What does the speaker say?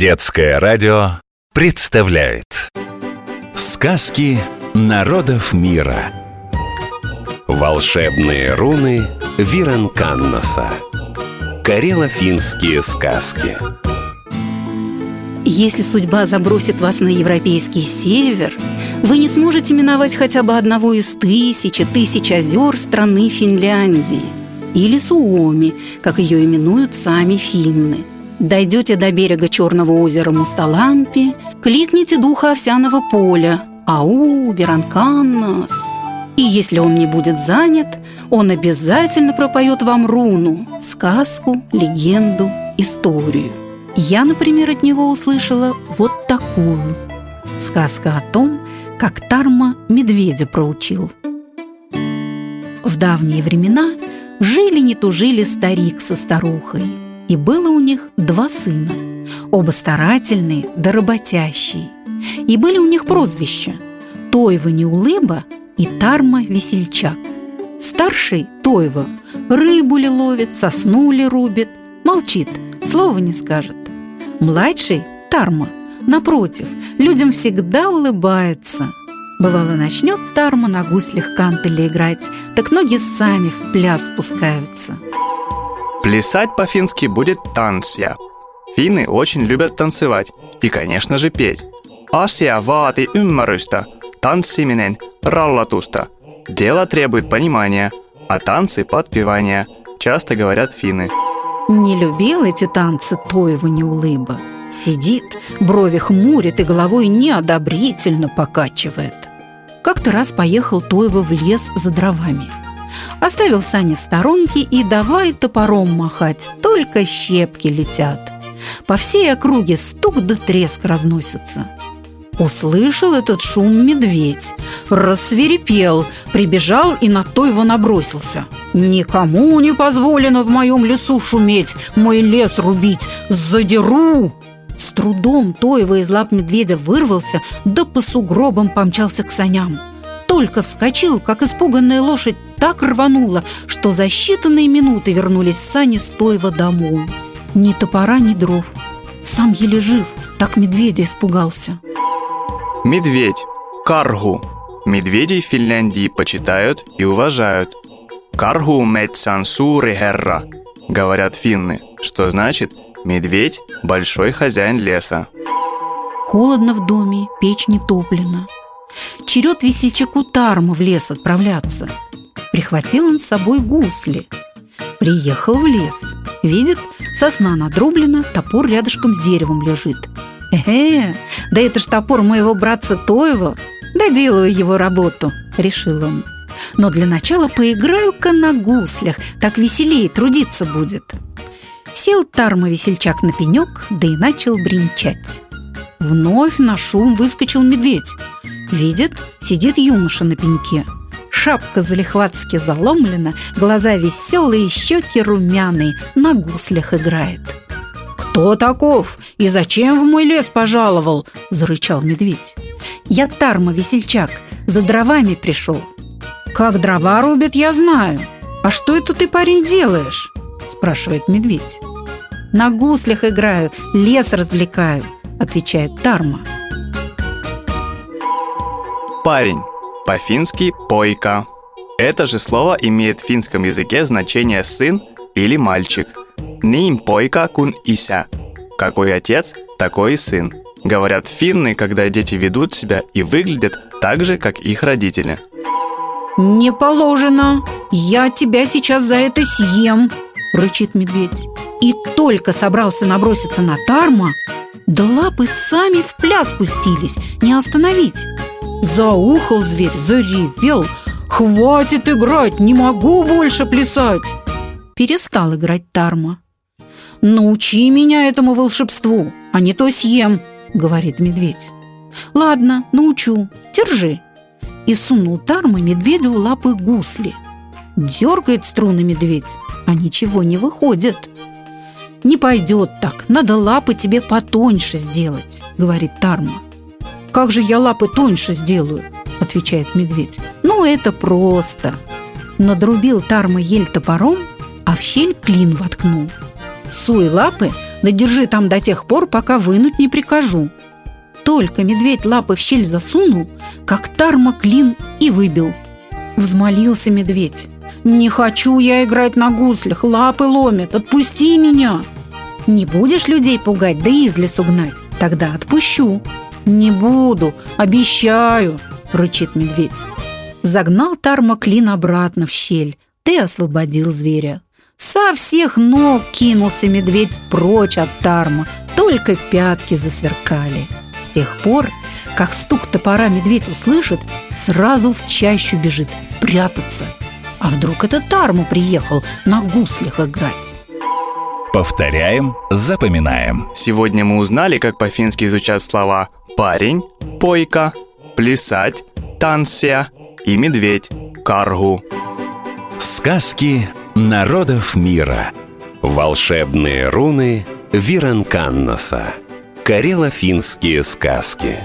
Детское радио представляет Сказки народов мира Волшебные руны Виранканнаса Карело-финские сказки Если судьба забросит вас на европейский север, вы не сможете миновать хотя бы одного из тысячи тысяч озер страны Финляндии или Суоми, как ее именуют сами финны. Дойдете до берега Черного озера Мусталампи, кликните духа овсяного поля «Ау, Веранканнас!» И если он не будет занят, он обязательно пропоет вам руну, сказку, легенду, историю. Я, например, от него услышала вот такую. Сказка о том, как Тарма медведя проучил. В давние времена жили не тужили старик со старухой, и было у них два сына, оба старательные да работящие. И были у них прозвища Тойва Неулыба и Тарма Весельчак. Старший Тойва рыбу ли ловит, сосну ли рубит, молчит, слова не скажет. Младший Тарма, напротив, людям всегда улыбается. Бывало, начнет Тарма на гуслях кантеле играть, так ноги сами в пляс спускаются. Плясать по-фински будет «тансия». Финны очень любят танцевать и, конечно же, петь. Asia vaati ymmärrystä, tanssiminen – раллатуста. Дело требует понимания, а танцы – подпевания, часто говорят финны. Не любил эти танцы Тоева Неулыба. Сидит, брови хмурит и головой неодобрительно покачивает. Как-то раз поехал Тоева в лес за дровами. Оставил сани в сторонке и давай топором махать, только щепки летят. По всей округе стук да треск разносится. Услышал этот шум медведь, рассверепел, прибежал и на Тойва набросился. «Никому не позволено в моем лесу шуметь, мой лес рубить, задеру!» С трудом Тойва из лап медведя вырвался, да по сугробам помчался к саням. Только вскочил, как испуганная лошадь так рванула, что за считанные минуты вернулись сани с Тойва домой. Ни топора, ни дров. Сам еле жив, так медведя испугался. Медведь. Каргу. Медведей в Финляндии почитают и уважают. Каргу мецан сури херра, говорят финны, что значит «медведь – большой хозяин леса». Холодно в доме, печь не топлена. Черед весельчаку Тарма в лес отправляться. Прихватил он с собой гусли. Приехал в лес. Видит, сосна надрублена, топор рядышком с деревом лежит. «Э, да это ж топор моего братца Тоева. Доделаю его работу», — решил он. «Но для начала поиграю-ка на гуслях, так веселее трудиться будет». Сел Тарма-весельчак на пенек, да и начал бренчать. Вновь на шум выскочил медведь. Видит, сидит юноша на пеньке. Шапка залихватски заломлена, глаза веселые, щеки румяные, на гуслях играет. «Кто таков и зачем в мой лес пожаловал?» – зарычал медведь. «Я Тарма, весельчак, за дровами пришел». «Как дрова рубят, я знаю. А что это ты, парень, делаешь?» – спрашивает медведь. «На гуслях играю, лес развлекаю», – отвечает Тарма. Парень. По-фински «пойка». Это же слово имеет в финском языке значение «сын» или «мальчик». Ним пойка кун ися. Какой отец, такой и сын. Говорят финны, когда дети ведут себя и выглядят так же, как их родители. «Не положено! Я тебя сейчас за это съем!» – рычит медведь. И только собрался наброситься на Тарма, да лапы сами в пляс пустились, не остановить. Заухал зверь, заревел. «Хватит играть, не могу больше плясать!» Перестал играть Тарма. «Научи меня этому волшебству, а не то съем», — говорит медведь. «Ладно, научу, держи». И сунул Тарма медведю в лапы гусли. Дергает струны медведь, а ничего не выходит. «Не пойдет так, надо лапы тебе потоньше сделать», — говорит Тарма. «Как же я лапы тоньше сделаю?» – отвечает медведь. «Ну, это просто!» Надрубил Тарма ель топором, а в щель клин воткнул. Суй лапы, Да держи там до тех пор, пока вынуть не прикажу. Только медведь лапы в щель засунул, как тарма клин и выбил. Взмолился медведь. «Не хочу я играть на гуслях, лапы ломят, отпусти меня!» «Не будешь людей пугать, да из лесу гнать? Тогда отпущу». «Не буду, обещаю!» — рычит медведь. Загнал Тарма клин обратно в щель. Ты освободил зверя. Со всех ног кинулся медведь прочь от Тарма. Только пятки засверкали. С тех пор, как стук топора медведь услышит, сразу в чащу бежит прятаться. А вдруг это Тарму приехал на гуслях играть? Повторяем, запоминаем. Сегодня мы узнали, как по-фински звучат слова «парень», «пойка», «плясать», «танция» и «медведь», «каргу». Сказки народов мира. Волшебные руны Виранканнаса. Карело-финские сказки.